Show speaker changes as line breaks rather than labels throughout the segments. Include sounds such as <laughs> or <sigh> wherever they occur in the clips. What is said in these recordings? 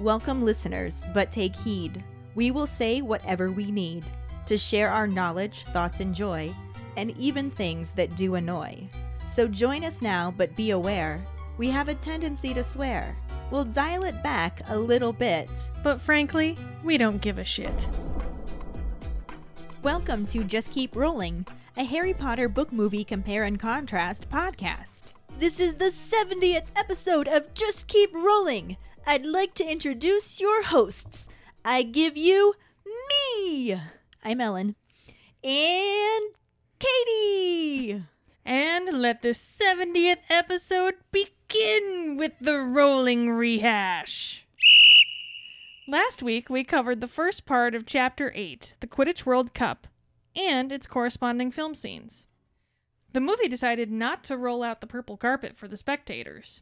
Welcome, listeners, but take heed. We will say whatever we need to share our knowledge, thoughts, and joy, and even things that do annoy. So join us now, but be aware we have a tendency to swear. We'll dial it back a little bit.
But frankly, we don't give a shit.
Welcome to Just Keep Rolling, a Harry Potter book movie compare and contrast podcast. This is the 70th episode of Just Keep Rolling. I'd like to introduce your hosts. I give you me. I'm Ellen. And Katie.
And let the 70th episode begin with the rolling rehash. Last week, we covered the first part of Chapter 8, the Quidditch World Cup, and its corresponding film scenes. The movie decided not to roll out the purple carpet for the spectators.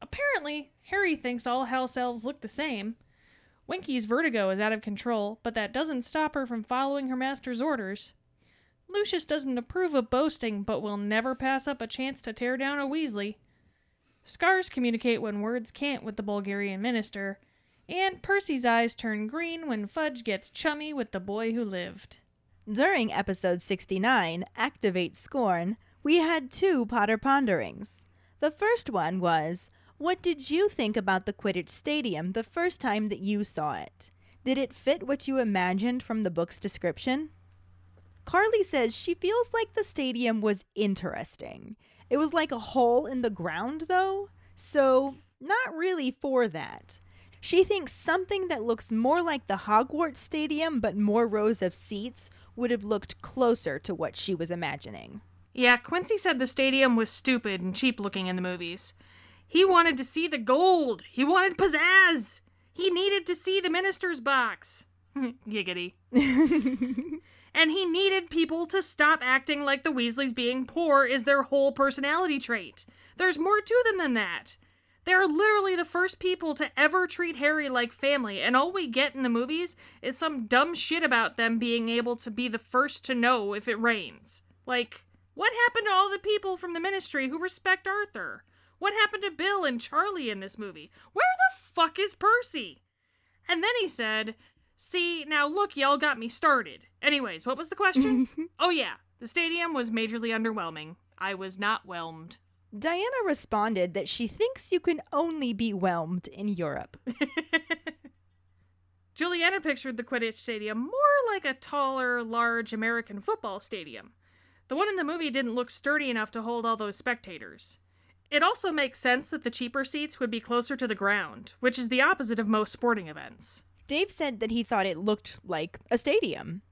Apparently, Harry thinks all house elves look the same. Winky's vertigo is out of control, but that doesn't stop her from following her master's orders. Lucius doesn't approve of boasting, but will never pass up a chance to tear down a Weasley. Scars communicate when words can't with the Bulgarian minister, and Percy's eyes turn green when Fudge gets chummy with the boy who lived.
During episode 69, Activate Scorn, we had two Potter Ponderings. The first one was What did you think about the Quidditch Stadium the first time that you saw it? Did it fit what you imagined from the book's description? Carly says she feels like the stadium was interesting. It was like a hole in the ground, though, so not really for that. She thinks something that looks more like the Hogwarts Stadium but more rows of seats would have looked closer to what she was imagining.
Yeah, Quincy said the stadium was stupid and cheap looking in the movies. He wanted to see the gold. He wanted pizzazz. He needed to see the minister's box. <laughs> Giggity. <laughs> and he needed people to stop acting like the Weasleys being poor is their whole personality trait. There's more to them than that. They're literally the first people to ever treat Harry like family, and all we get in the movies is some dumb shit about them being able to be the first to know if it rains. Like, what happened to all the people from the ministry who respect Arthur? What happened to Bill and Charlie in this movie? Where the fuck is Percy? And then he said, See, now look, y'all got me started. Anyways, what was the question? <laughs> oh, yeah, the stadium was majorly underwhelming. I was not whelmed.
Diana responded that she thinks you can only be whelmed in Europe. <laughs>
Juliana pictured the Quidditch Stadium more like a taller, large American football stadium. The one in the movie didn't look sturdy enough to hold all those spectators. It also makes sense that the cheaper seats would be closer to the ground, which is the opposite of most sporting events.
Dave said that he thought it looked like a stadium.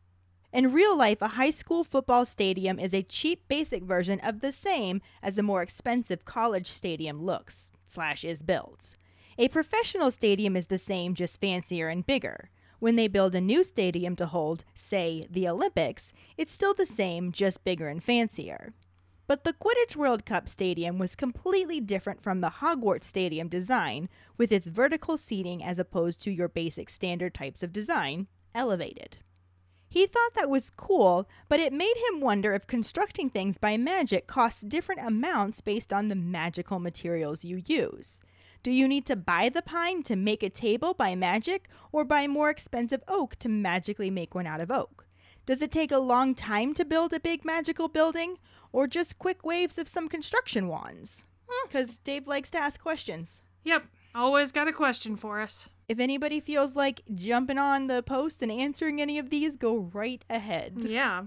In real life, a high school football stadium is a cheap, basic version of the same as a more expensive college stadium looks slash is built. A professional stadium is the same, just fancier and bigger. When they build a new stadium to hold, say, the Olympics, it's still the same, just bigger and fancier. But the Quidditch World Cup stadium was completely different from the Hogwarts Stadium design, with its vertical seating as opposed to your basic standard types of design, elevated. He thought that was cool, but it made him wonder if constructing things by magic costs different amounts based on the magical materials you use. Do you need to buy the pine to make a table by magic, or buy more expensive oak to magically make one out of oak? Does it take a long time to build a big magical building, or just quick waves of some construction wands? Because Dave likes to ask questions.
Yep, always got a question for us.
If anybody feels like jumping on the post and answering any of these, go right ahead.
Yeah.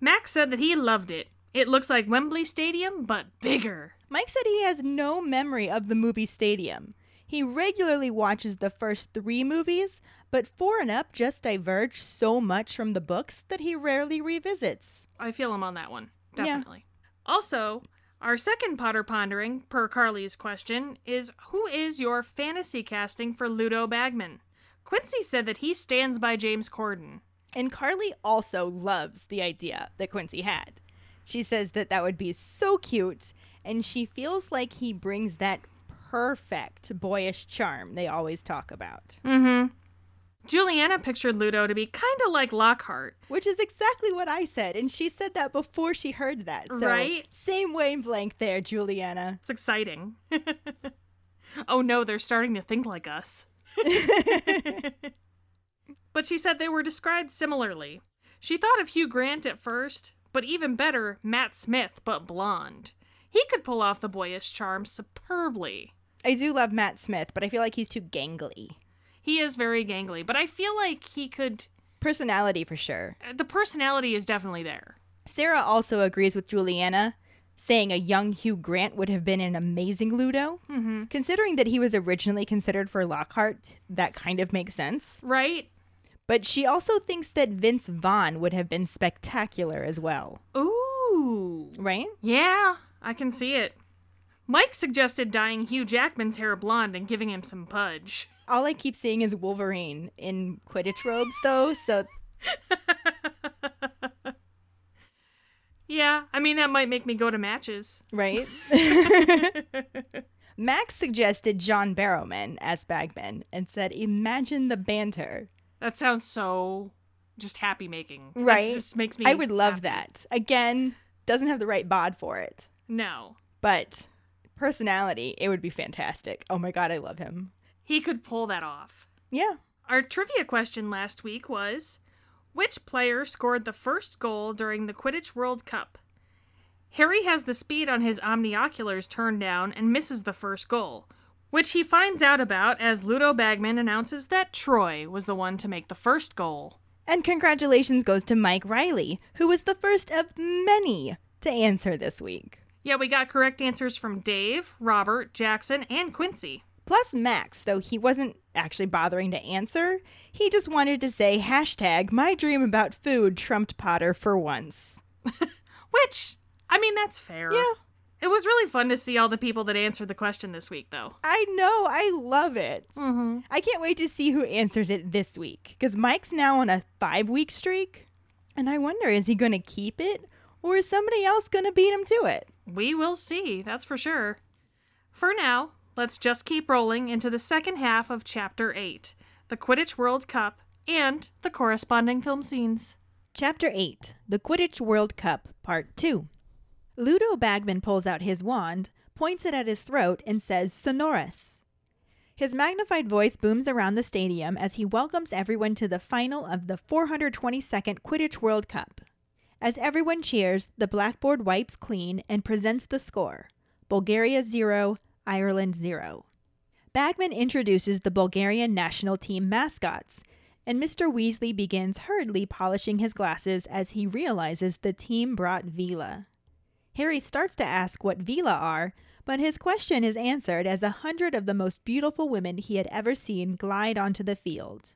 Max said that he loved it. It looks like Wembley Stadium, but bigger.
Mike said he has no memory of the movie Stadium. He regularly watches the first three movies, but four and up just diverge so much from the books that he rarely revisits.
I feel him on that one. Definitely. Yeah. Also, our second Potter pondering, per Carly's question, is who is your fantasy casting for Ludo Bagman? Quincy said that he stands by James Corden.
And Carly also loves the idea that Quincy had. She says that that would be so cute, and she feels like he brings that perfect boyish charm they always talk about.
Mm-hmm. Juliana pictured Ludo to be kind of like Lockhart.
Which is exactly what I said, and she said that before she heard that. So
right?
Same wavelength there, Juliana.
It's exciting. <laughs> oh no, they're starting to think like us. <laughs> but she said they were described similarly. She thought of Hugh Grant at first, but even better, Matt Smith, but blonde. He could pull off the boyish charm superbly.
I do love Matt Smith, but I feel like he's too gangly.
He is very gangly, but I feel like he could.
Personality for sure.
The personality is definitely there.
Sarah also agrees with Juliana, saying a young Hugh Grant would have been an amazing Ludo.
Mm-hmm.
Considering that he was originally considered for Lockhart, that kind of makes sense.
Right?
But she also thinks that Vince Vaughn would have been spectacular as well.
Ooh.
Right?
Yeah, I can see it. Mike suggested dyeing Hugh Jackman's hair blonde and giving him some pudge.
All I keep seeing is Wolverine in Quidditch robes, though, so <laughs>
yeah, I mean, that might make me go to matches.
right? <laughs> Max suggested John Barrowman as Bagman and said, Imagine the banter.
that sounds so just happy making.
Right.
It just makes me.
I would love
happy.
that. Again, doesn't have the right bod for it,
No.
but personality, it would be fantastic. Oh my god, I love him.
He could pull that off.
Yeah.
Our trivia question last week was Which player scored the first goal during the Quidditch World Cup? Harry has the speed on his omnioculars turned down and misses the first goal, which he finds out about as Ludo Bagman announces that Troy was the one to make the first goal.
And congratulations goes to Mike Riley, who was the first of many to answer this week.
Yeah, we got correct answers from Dave, Robert, Jackson, and Quincy.
Plus Max, though he wasn't actually bothering to answer, he just wanted to say hashtag my dream about food trumped Potter for once. <laughs>
Which, I mean, that's fair.
Yeah.
It was really fun to see all the people that answered the question this week, though.
I know, I love it.
Mm-hmm.
I can't wait to see who answers it this week because Mike's now on a five week streak. And I wonder, is he going to keep it or is somebody else going to beat him to it?
We will see, that's for sure. For now, let's just keep rolling into the second half of Chapter 8 the Quidditch World Cup and the corresponding film scenes.
Chapter 8 The Quidditch World Cup, Part 2. Ludo Bagman pulls out his wand, points it at his throat, and says, Sonorus. His magnified voice booms around the stadium as he welcomes everyone to the final of the 422nd Quidditch World Cup. As everyone cheers, the blackboard wipes clean and presents the score Bulgaria 0, Ireland 0. Bagman introduces the Bulgarian national team mascots, and Mr. Weasley begins hurriedly polishing his glasses as he realizes the team brought Veela. Harry starts to ask what Veela are, but his question is answered as a hundred of the most beautiful women he had ever seen glide onto the field.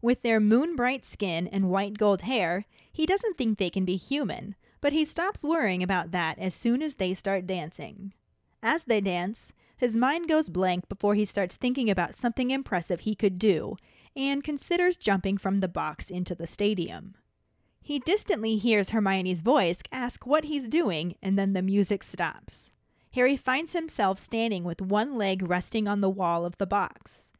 With their moon bright skin and white gold hair, he doesn't think they can be human, but he stops worrying about that as soon as they start dancing. As they dance, his mind goes blank before he starts thinking about something impressive he could do and considers jumping from the box into the stadium. He distantly hears Hermione's voice ask what he's doing, and then the music stops. Harry finds himself standing with one leg resting on the wall of the box.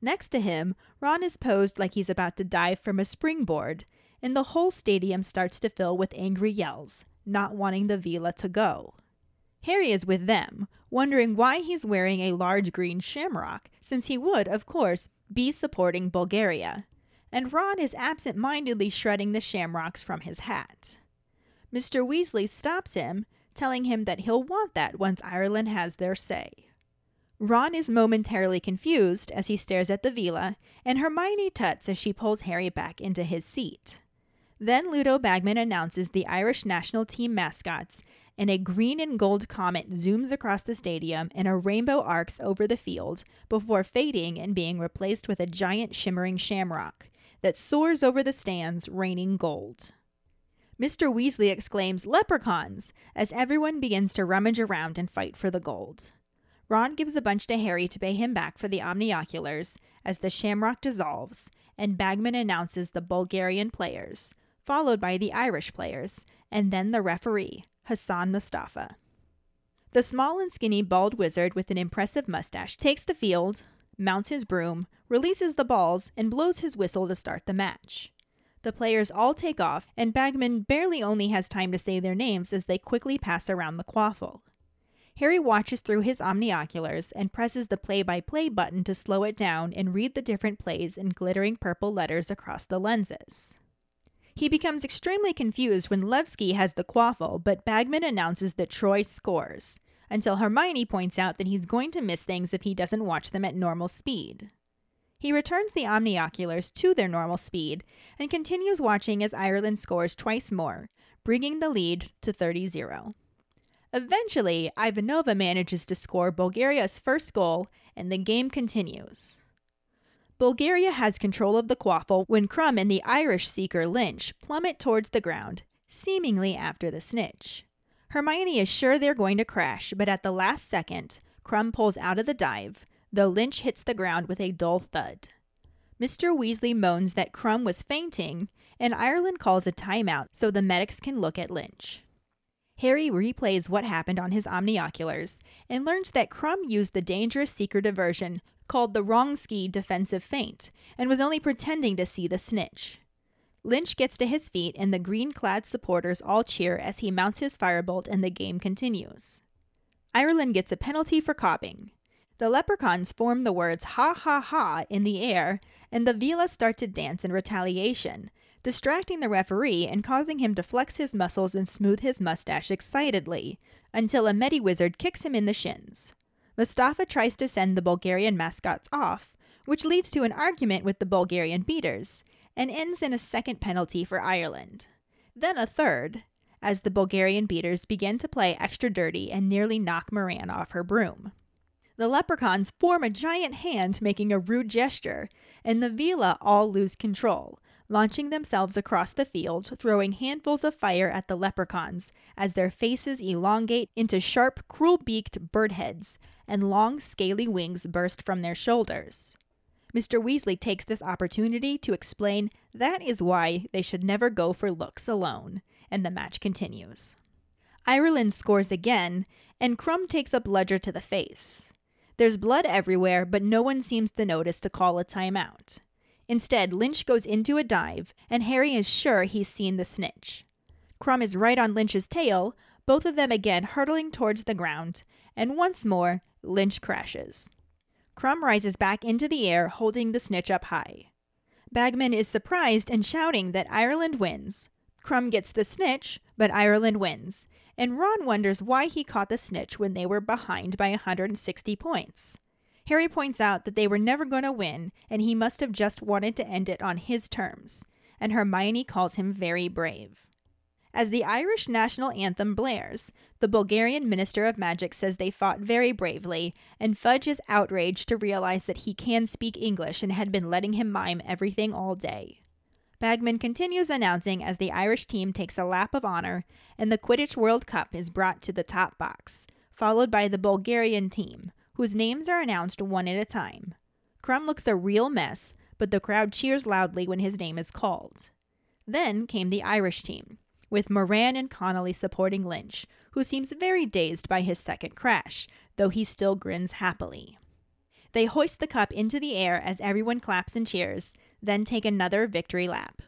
Next to him, Ron is posed like he's about to dive from a springboard, and the whole stadium starts to fill with angry yells, not wanting the Vila to go. Harry is with them, wondering why he's wearing a large green shamrock, since he would, of course, be supporting Bulgaria. And Ron is absent mindedly shredding the shamrocks from his hat. Mr. Weasley stops him, telling him that he'll want that once Ireland has their say. Ron is momentarily confused as he stares at the Veela, and Hermione tuts as she pulls Harry back into his seat. Then Ludo Bagman announces the Irish national team mascots, and a green and gold comet zooms across the stadium and a rainbow arcs over the field before fading and being replaced with a giant shimmering shamrock that soars over the stands, raining gold. Mr. Weasley exclaims, Leprechauns! as everyone begins to rummage around and fight for the gold. Ron gives a bunch to Harry to pay him back for the omnioculars as the shamrock dissolves, and Bagman announces the Bulgarian players, followed by the Irish players, and then the referee, Hassan Mostafa. The small and skinny bald wizard with an impressive mustache takes the field, mounts his broom, releases the balls, and blows his whistle to start the match. The players all take off, and Bagman barely only has time to say their names as they quickly pass around the quaffle. Harry watches through his omnioculars and presses the play by play button to slow it down and read the different plays in glittering purple letters across the lenses. He becomes extremely confused when Levski has the quaffle, but Bagman announces that Troy scores, until Hermione points out that he's going to miss things if he doesn't watch them at normal speed. He returns the omnioculars to their normal speed and continues watching as Ireland scores twice more, bringing the lead to 30 0. Eventually, Ivanova manages to score Bulgaria's first goal, and the game continues. Bulgaria has control of the quaffle when Krum and the Irish seeker Lynch plummet towards the ground, seemingly after the snitch. Hermione is sure they're going to crash, but at the last second, Krum pulls out of the dive, though Lynch hits the ground with a dull thud. Mr. Weasley moans that Krum was fainting, and Ireland calls a timeout so the medics can look at Lynch. Harry replays what happened on his omnioculars and learns that Krum used the dangerous seeker diversion called the Wronski defensive feint and was only pretending to see the snitch. Lynch gets to his feet and the green clad supporters all cheer as he mounts his firebolt and the game continues. Ireland gets a penalty for copying. The leprechauns form the words ha ha ha in the air, and the Veela start to dance in retaliation, distracting the referee and causing him to flex his muscles and smooth his mustache excitedly, until a Medi wizard kicks him in the shins. Mostafa tries to send the Bulgarian mascots off, which leads to an argument with the Bulgarian beaters, and ends in a second penalty for Ireland. Then a third, as the Bulgarian beaters begin to play extra dirty and nearly knock Moran off her broom. The leprechauns form a giant hand making a rude gesture, and the Veela all lose control, launching themselves across the field, throwing handfuls of fire at the leprechauns as their faces elongate into sharp, cruel beaked bird heads, and long, scaly wings burst from their shoulders. Mr. Weasley takes this opportunity to explain that is why they should never go for looks alone, and the match continues. Ireland scores again, and Krum takes a bludger to the face. There's blood everywhere, but no one seems to notice to call a timeout. Instead, Lynch goes into a dive, and Harry is sure he's seen the snitch. Krum is right on Lynch's tail, both of them again hurtling towards the ground, and once more, Lynch crashes. Krum rises back into the air, holding the snitch up high. Bagman is surprised and shouting that Ireland wins. Krum gets the snitch, but Ireland wins, and Ron wonders why he caught the snitch when they were behind by 160 points. Harry points out that they were never going to win, and he must have just wanted to end it on his terms, and Hermione calls him very brave. As the Irish national anthem blares, the Bulgarian Minister of Magic says they fought very bravely, and Fudge is outraged to realize that he can speak English and had been letting him mime everything all day. Bagman continues announcing as the Irish team takes a lap of honor, and the Quidditch World Cup is brought to the top box, followed by the Bulgarian team, whose names are announced one at a time. Krum looks a real mess, but the crowd cheers loudly when his name is called. Then came the Irish team, with Moran and Connolly supporting Lynch, who seems very dazed by his second crash, though he still grins happily. They hoist the cup into the air as everyone claps and cheers, then take another victory lap.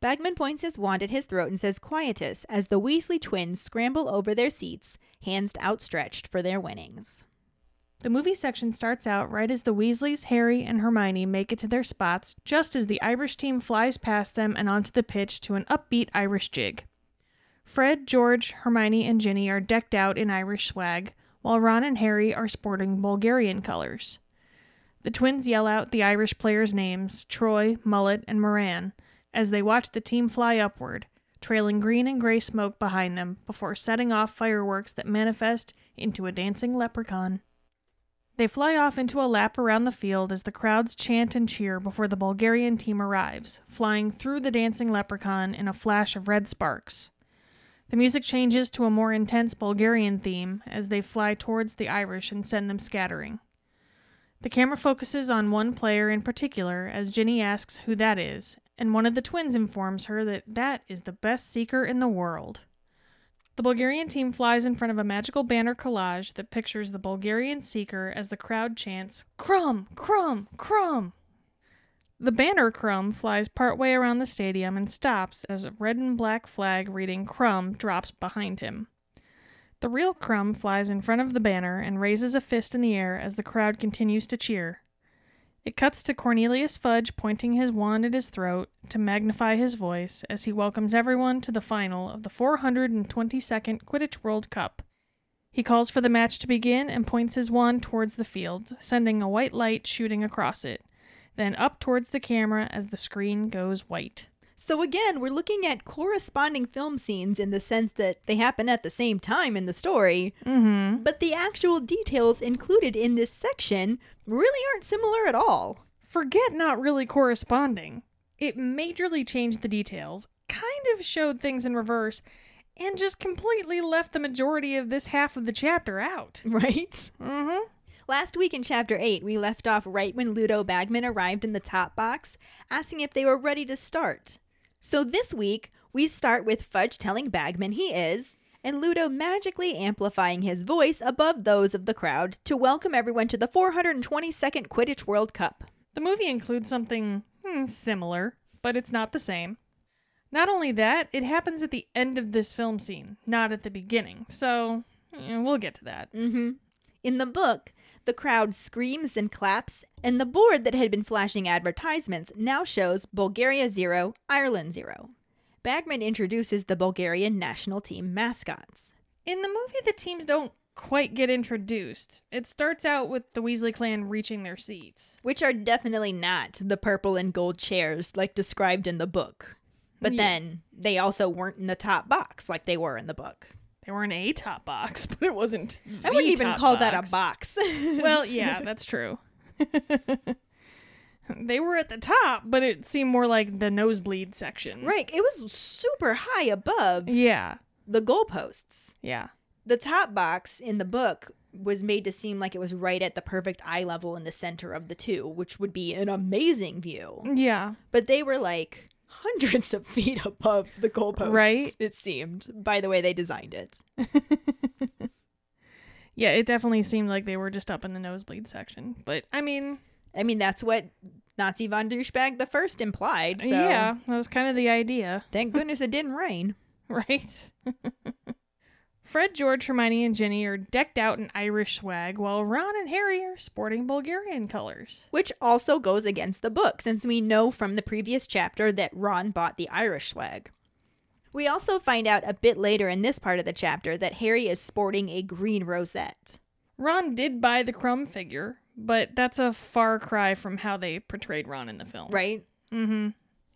Bagman points his wand at his throat and says quietus as the Weasley twins scramble over their seats, hands outstretched for their winnings.
The movie section starts out right as the Weasleys, Harry, and Hermione make it to their spots, just as the Irish team flies past them and onto the pitch to an upbeat Irish jig. Fred, George, Hermione, and Ginny are decked out in Irish swag, while Ron and Harry are sporting Bulgarian colors. The twins yell out the Irish players' names Troy, Mullet, and Moran as they watch the team fly upward, trailing green and gray smoke behind them before setting off fireworks that manifest into a dancing leprechaun. They fly off into a lap around the field as the crowds chant and cheer before the Bulgarian team arrives, flying through the dancing leprechaun in a flash of red sparks. The music changes to a more intense Bulgarian theme as they fly towards the Irish and send them scattering. The camera focuses on one player in particular as Ginny asks who that is, and one of the twins informs her that that is the best seeker in the world. The Bulgarian team flies in front of a magical banner collage that pictures the Bulgarian seeker as the crowd chants, Krum, Krum, Krum. The banner Krum flies partway around the stadium and stops as a red and black flag reading Krum drops behind him. The real Krum flies in front of the banner and raises a fist in the air as the crowd continues to cheer. It cuts to Cornelius Fudge pointing his wand at his throat to magnify his voice as he welcomes everyone to the final of the 422nd Quidditch World Cup. He calls for the match to begin and points his wand towards the field, sending a white light shooting across it, then up towards the camera as the screen goes white.
So again, we're looking at corresponding film scenes in the sense that they happen at the same time in the story,
Mm-hmm.
but the actual details included in this section really aren't similar at all.
Forget not really corresponding. It majorly changed the details, kind of showed things in reverse, and just completely left the majority of this half of the chapter out. <laughs>
Right?
Mm-hmm.
Last week in chapter 8, we left off right when Ludo Bagman arrived in the top box, asking if they were ready to start. So this week, we start with Fudge telling Bagman he is, and Ludo magically amplifying his voice above those of the crowd to welcome everyone to the 422nd Quidditch World Cup.
The movie includes something hmm, similar, but it's not the same. Not only that, it happens at the end of this film scene, not at the beginning. So, we'll get to that.
Mm-hmm. In the book, the crowd screams and claps, and the board that had been flashing advertisements now shows Bulgaria 0, Ireland 0. Bagman introduces the Bulgarian national team mascots.
In the movie, the teams don't quite get introduced. It starts out with the Weasley clan reaching their seats.
which are definitely not the purple and gold chairs like described in the book. But
Yeah.
then they also weren't in the top box like they were in the book.
They were an a top box, <laughs> but it wasn't.
I wouldn't even call that a box. <laughs>
well, yeah, that's true. <laughs> they were at the top, but it seemed more like the nosebleed section.
right, it was super high above
Yeah.
the goalposts.
Yeah.
The top box in the book was made to seem like it was right at the perfect eye level in the center of the two, which would be an amazing view.
Yeah.
But they were like hundreds of feet above the goalposts,
Right.
it seemed, by the way they designed it. <laughs>
Yeah, it definitely seemed like they were just up in the nosebleed section. But I mean,
I mean, that's what Nazi von Douchebag the first implied. So
yeah, that was kind of the idea,
thank goodness it didn't rain. <laughs>
right? <laughs> Fred, George, Hermione, and Ginny are decked out in Irish swag, while Ron and Harry are sporting Bulgarian colors.
Which also goes against the book, since we know from the previous chapter that Ron bought the Irish swag. We also find out a bit later in this part of the chapter that Harry is sporting a green rosette.
Ron did buy the Krum figure, but that's a far cry from how they portrayed Ron in the film.
Right?
Mm-hmm.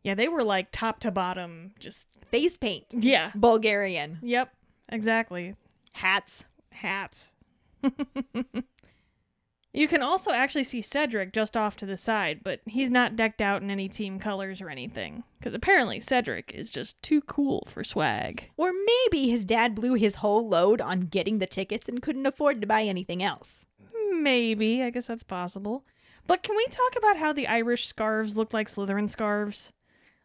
Yeah, they were like top to bottom, just
Face paint.
yeah.
Bulgarian.
Yep, exactly.
Hats.
Hats. <laughs> you can also actually see Cedric just off to the side, but he's not decked out in any team colors or anything. Because apparently Cedric is just too cool for swag.
Or maybe his dad blew his whole load on getting the tickets and couldn't afford to buy anything else.
Maybe, I guess that's possible. But can we talk about how the Irish scarves look like Slytherin scarves?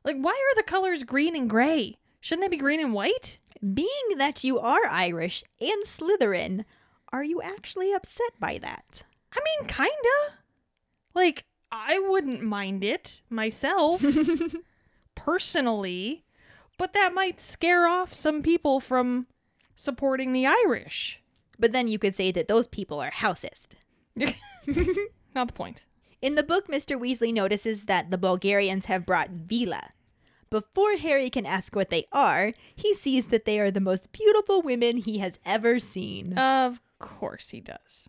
Like, why are the colors green and gray? Shouldn't they be green and white?
Being that you are Irish and Slytherin, are you actually upset by that?
I mean, kinda. Like, I wouldn't mind it myself, <laughs> personally, but that might scare off some people from supporting the Irish.
But then you could say that those people are housist. <laughs>
Not the point.
In the book, Mr. Weasley notices that the Bulgarians have brought Veela. Before Harry can ask what they are, he sees that they are the most beautiful women he has ever seen.
Of course he does.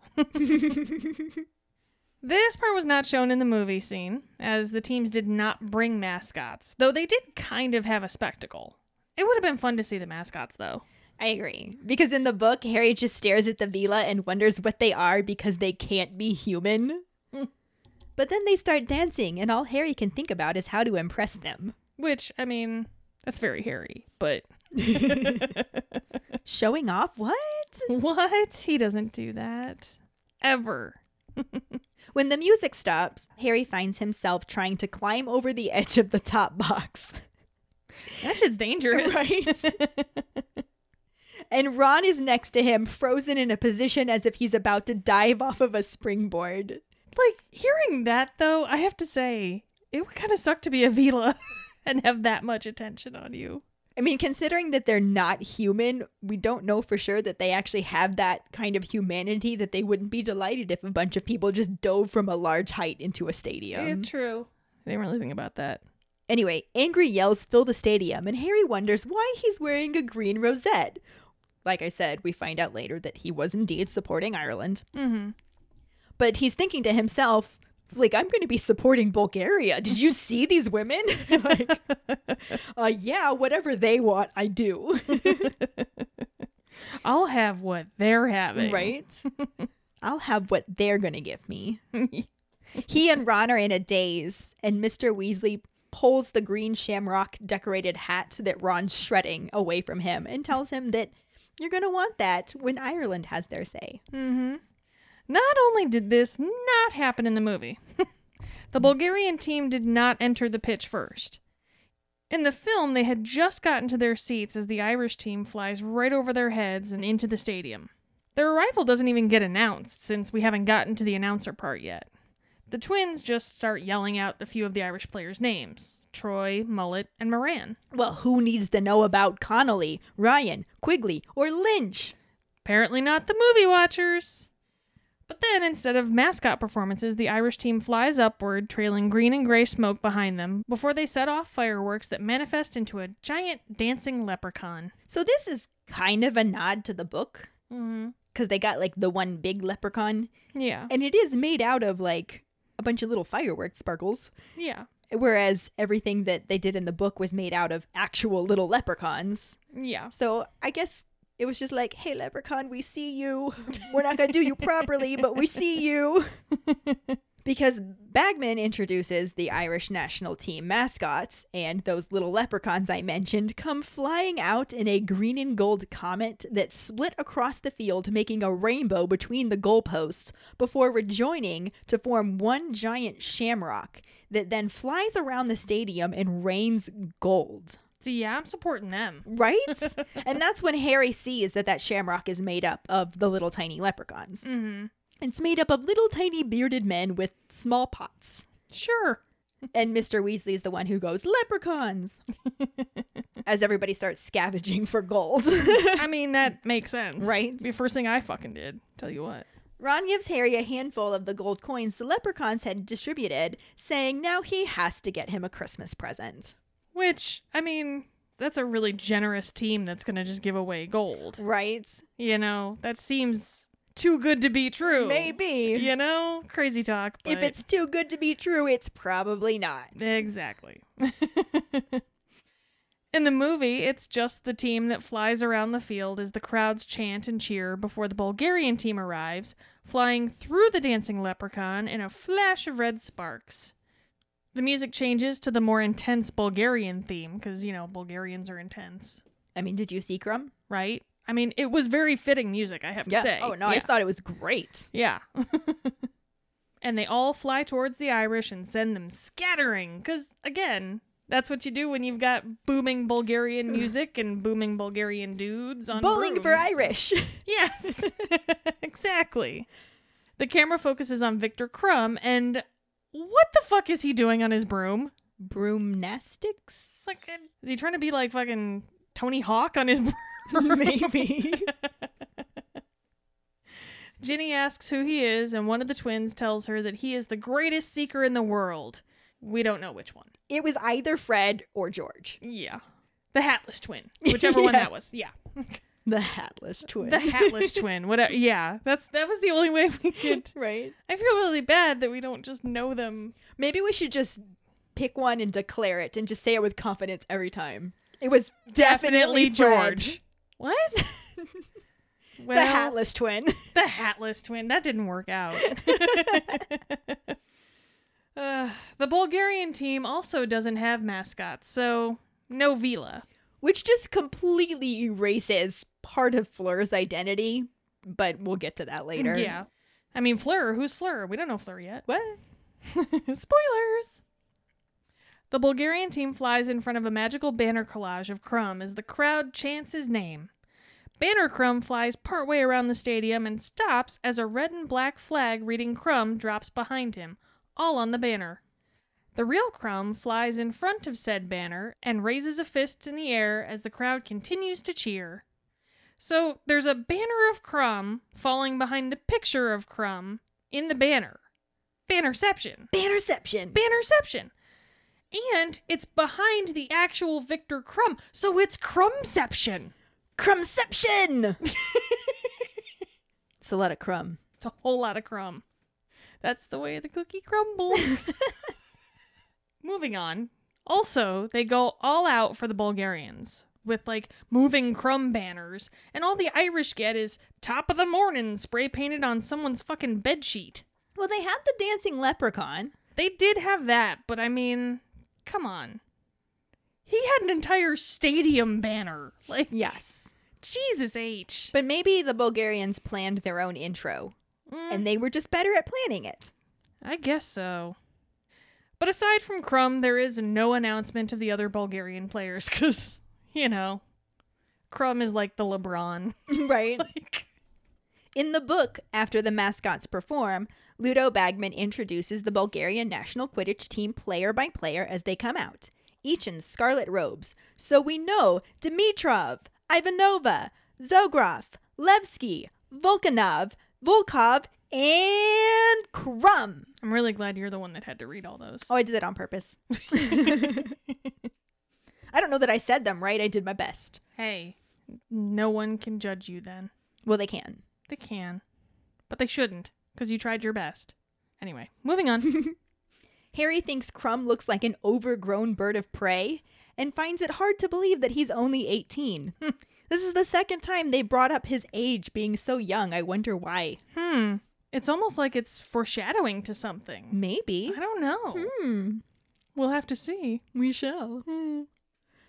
this part was not shown in the movie scene, as the teams did not bring mascots, though they did kind of have a spectacle. It would have been fun to see the mascots, though.
I agree. Because in the book, Harry just stares at the Veela and wonders what they are because they can't be human. Mm. but then they start dancing, and all Harry can think about is how to impress them.
Which, I mean, that's very hairy, but <laughs>
Showing off? What? <laughs>
what? He doesn't do that. Ever. <laughs>
When the music stops, Harry finds himself trying to climb over the edge of the top box.
That shit's dangerous.
Right? And Ron is next to him, frozen in a position as if he's about to dive off of a springboard.
like, hearing that, though, I have to say, it would kind of suck to be a Veela and have that much attention on you.
I mean, considering that they're not human, we don't know for sure that they actually have that kind of humanity that they wouldn't be delighted if a bunch of people just dove from a large height into a stadium.
true. They weren't really think about that.
Anyway, angry yells fill the stadium, and Harry wonders why he's wearing a green rosette. Like I said, we find out later that he was indeed supporting Ireland.
Mm-hmm.
But he's thinking to himself, like, I'm going to be supporting Bulgaria. Did you <laughs> see these women? <laughs> like, uh, yeah, whatever they want, I do. <laughs>
I'll have what they're having.
right? I'll have what they're going to give me. he and Ron are in a daze, and Mr. Weasley pulls the green shamrock decorated hat that Ron's shredding away from him and tells him that you're going to want that when Ireland has their say.
Mm-hmm. Not only did this not happen in the movie, <laughs> the Bulgarian team did not enter the pitch first. In the film, they had just gotten to their seats as the Irish team flies right over their heads and into the stadium. Their arrival doesn't even get announced since we haven't gotten to the announcer part yet. The twins just start yelling out a few of the Irish players' names Troy, Mullet, and Moran.
Well, who needs to know about Connolly, Ryan, Quigley, or Lynch?
Apparently not the movie watchers. But then, instead of mascot performances, the Irish team flies upward, trailing green and gray smoke behind them, before they set off fireworks that manifest into a giant dancing leprechaun.
So this is kind of a nod to the book
Mm-hmm.
because they got like the one big leprechaun,
Yeah.
and it is made out of like a bunch of little fireworks sparkles.
Yeah.
Whereas everything that they did in the book was made out of actual little leprechauns.
Yeah.
So I guess it was just like, hey, leprechaun, we see you. We're not going to do you properly, but we see you. <laughs> Because Bagman introduces the Irish national team mascots, and those little leprechauns I mentioned come flying out in a green and gold comet that split across the field, making a rainbow between the goalposts before rejoining to form one giant shamrock that then flies around the stadium and rains gold.
See, yeah, I'm supporting them.
Right? <laughs> and that's when Harry sees that that shamrock is made up of the little tiny leprechauns.
Mm-hmm.
It's made up of little tiny bearded men with small pots.
Sure.
And Mr. Weasley is the one who goes, leprechauns! <laughs> As everybody starts scavenging for gold.
I mean, that makes sense.
Right.
The first thing I fucking did. Tell you what.
Ron gives Harry a handful of the gold coins the leprechauns had distributed, saying now he has to get him a Christmas present.
Which, I mean, that's a really generous team that's going to just give away gold.
Right?
You know, that seems too good to be true.
Maybe.
You know, crazy talk.
If it's too good to be true, it's probably not.
Exactly. <laughs> In the movie, it's just the team that flies around the field as the crowds chant and cheer before the Bulgarian team arrives, flying through the dancing leprechaun in a flash of red sparks. The music changes to the more intense Bulgarian theme, because, you know, Bulgarians are intense,
I mean, did you see Krum?
right? I mean, it was very fitting music, I have to say.
Oh, no, I
Yeah.
thought it was great.
Yeah. <laughs> and they all fly towards the Irish and send them scattering. Because, again, that's what you do when you've got booming Bulgarian <laughs> music and booming Bulgarian dudes on
Bowling for
brooms.
Irish. <laughs>
Yes, exactly. The camera focuses on Viktor Krum, and what the fuck is he doing on his broom?
Broomnastics?
Like, is he trying to be like fucking Tony Hawk on his <laughs> broom?
Maybe. <laughs>
Ginny asks who he is, and one of the twins tells her that he is the greatest seeker in the world. We don't know which one.
it was either Fred or George.
Yeah. The Hatless twin. <laughs> Whichever one that was. Yeah. <laughs>
The hatless twin.
The Hatless <laughs> twin. Whatever. Yeah. That's that was the only way we <laughs> could.
right.
I feel really bad that we don't just know them.
Maybe we should just pick one and declare it and just say it with confidence every time. It was definitely, Fred.
George. What?
The hatless twin.
The Hatless twin. That didn't work out. uh, the Bulgarian team also doesn't have mascots, so no Veela.
Which just completely erases part of Fleur's identity, but we'll get to that mm, later.
Yeah. I mean, Fleur. Who's Fleur? We don't know Fleur yet.
What? <laughs>
Spoilers! The Bulgarian team flies in front of a magical banner collage of Krum as the crowd chants his name. Banner Krum flies partway around the stadium and stops as a red and black flag reading Krum drops behind him, all on the banner. The real Krum flies in front of said banner and raises a fist in the air as the crowd continues to cheer. So there's a banner of Krum falling behind the picture of Krum in the banner. Bannerception.
Bannerception.
Bannerception. And it's behind the actual Viktor Krum, so it's Crumbception.
Crumbception. <laughs> it's a lot of crumb.
It's a whole lot of crumb. That's the way the cookie crumbles. <laughs> Moving on. Also, they go all out for the Bulgarians with like moving crumb banners, and all the Irish get is top of the morning spray painted on someone's fucking bed sheet.
Well, they had the dancing leprechaun.
They did have that, but I mean, come on. He had an entire stadium banner. Like,
Yes.
Jesus H.
But maybe the Bulgarians planned their own intro,
Mm,
and they were just better at planning it.
I guess so. But aside from Krum, there is no announcement of the other Bulgarian players <laughs> because, you know, Krum is like the LeBron. <laughs>
right?
like,
In the book, after the mascots perform, Ludo Bagman introduces the Bulgarian national Quidditch team player by player as they come out, each in scarlet robes. So we know Dimitrov, Ivanova, Zograf, Levski, Volkanov, Volkov, and Krum.
I'm really glad you're the one that had to read all those.
Oh, I did that on purpose. <laughs> <laughs> I don't know that I said them right. I did my best.
hey, no one can judge you then.
Well, they can.
They can, but they shouldn't because you tried your best. Anyway, moving on. <laughs>
Harry thinks Krum looks like an overgrown bird of prey and finds it hard to believe that he's only 18. <laughs> this is the second time they brought up his age being so young. I wonder why.
hmm. It's almost like it's foreshadowing to something.
Maybe.
I don't know.
Hmm.
We'll have to see.
We shall.
Hmm.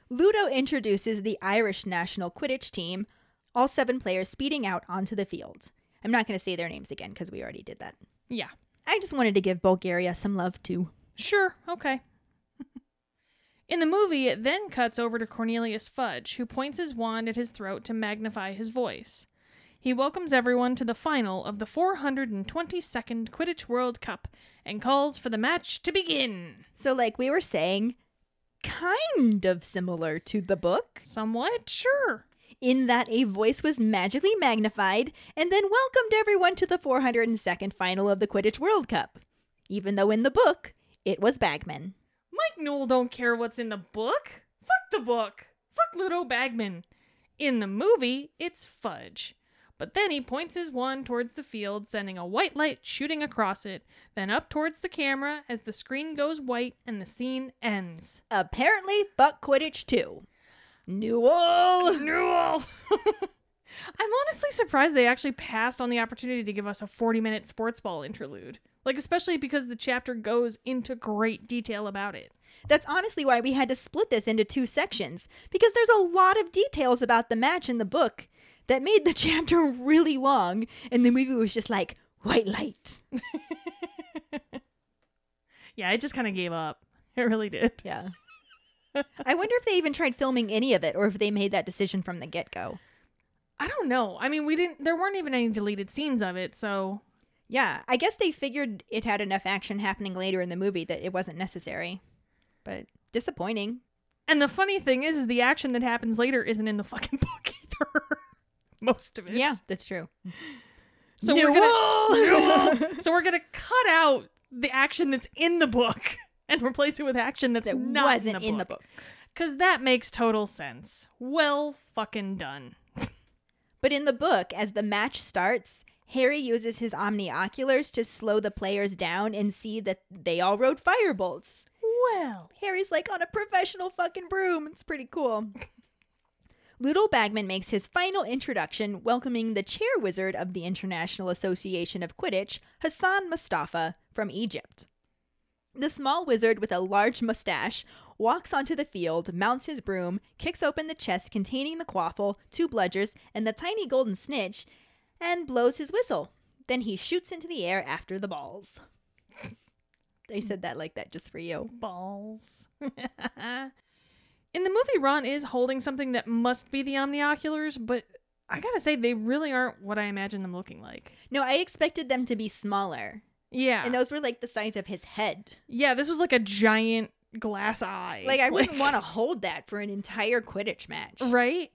Ludo introduces the Irish national Quidditch team, all seven players speeding out onto the field. I'm not going to say their names again because we already did that.
Yeah.
I just wanted to give Bulgaria some love too.
Sure, okay. In the movie, it then cuts over to Cornelius Fudge, who points his wand at his throat to magnify his voice. He welcomes everyone to the final of the 422nd Quidditch World Cup and calls for the match to begin.
So, like we were saying, kind of similar to the book.
Somewhat, sure.
in that a voice was magically magnified and then welcomed everyone to the 402nd final of the Quidditch World Cup. Even though in the book, it was Bagman.
Mike Newell don't care what's in the book. Fuck the book. Fuck Ludo Bagman. In the movie, it's Fudge. But then he points his wand towards the field, sending a white light shooting across it, then up towards the camera as the screen goes white and the scene ends.
Apparently, fuck Quidditch too. Newell!
Newell! <laughs> I'm honestly surprised they actually passed on the opportunity to give us a 40 minute sports ball interlude. Like, especially because the chapter goes into great detail about it.
That's honestly why we had to split this into two sections, because there's a lot of details about the match in the book that made the <laughs> chapter really long, and the movie was just like, white light. <laughs>
Yeah, I just kind of gave up. <laughs> It really did.
Yeah. I wonder if they even tried filming any of it or if they made that decision from the get go.
I don't know. I mean, we didn't, there weren't even any deleted scenes of it, so.
Yeah, I guess they figured it had enough action happening later in the movie that it wasn't necessary. But disappointing.
And the funny thing is, is the action that happens later isn't in the fucking book. <laughs> Most of it.
Yeah, that's true. <laughs>
So we're gonna, <laughs> so we're gonna cut out the action that's in the book and replace it with action that's
that
not
wasn't
in the book. Because that makes total sense. Well fucking done.
But in the book, as the match starts, Harry uses his omnioculars to slow the players down and see that they all rode firebolts.
Well.
Harry's like on a professional fucking broom. It's pretty cool. Ludo Bagman makes his final introduction, welcoming the chair wizard of the International Association of Quidditch, Hassan Mostafa, from Egypt. The small wizard with a large mustache walks onto the field, mounts his broom, kicks open the chest containing the quaffle, two bludgers, and the tiny golden snitch, and blows his whistle. Then he shoots into the air after the balls. <laughs> They said that like that just for you.
Balls. <laughs> in the movie, Ron is holding something that must be the omnioculars, but I gotta say, they really aren't what I imagine them looking like.
No, I expected them to be smaller.
Yeah.
And those were like the size of his head.
yeah, this was like a giant glass eye.
Like I wouldn't <laughs> want to hold that for an entire Quidditch match.
Right?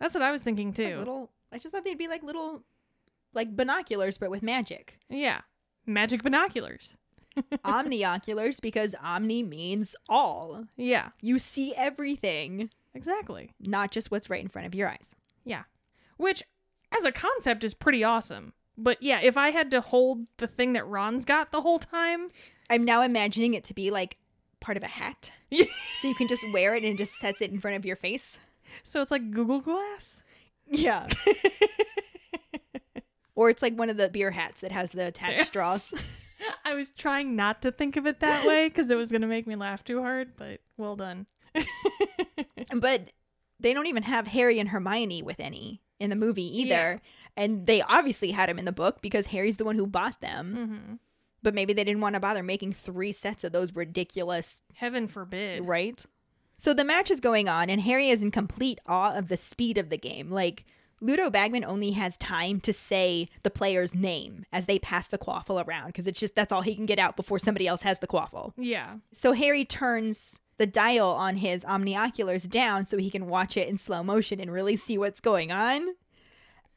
That's what I was thinking
Like
too.
little I just thought they'd be like little like binoculars but with magic.
Yeah. Magic binoculars.
Omnioculars because omni means all.
Yeah,
You see everything,
exactly.
not just what's right in front of your eyes. Yeah.
Which, as a concept, is pretty awesome. But yeah, if I had to hold the thing that Ron's got the whole time,
I'm now imagining it to be like part of a hat.
Yeah. <laughs>
so you can just wear it and it just sets it in front of your face.
so it's like Google Glass.
Yeah. <laughs> or it's like one of the beer hats that has the attached
Yes.
straws. <laughs>
I was trying not to think of it that way because it was going to make me laugh too hard, but well done. <laughs>
But they don't even have Harry and Hermione with any in the movie either. And they obviously had him in the book because Harry's the one who bought them.
hmm
But maybe they didn't want to bother making three sets of those ridiculous,
Heaven forbid.
right? So the match is going on, and Harry is in complete awe of the speed of the game. Like, Ludo Bagman only has time to say the player's name as they pass the quaffle around because it's just that's all he can get out before somebody else has the quaffle.
Yeah.
So Harry turns the dial on his omnioculars down so he can watch it in slow motion and really see what's going on.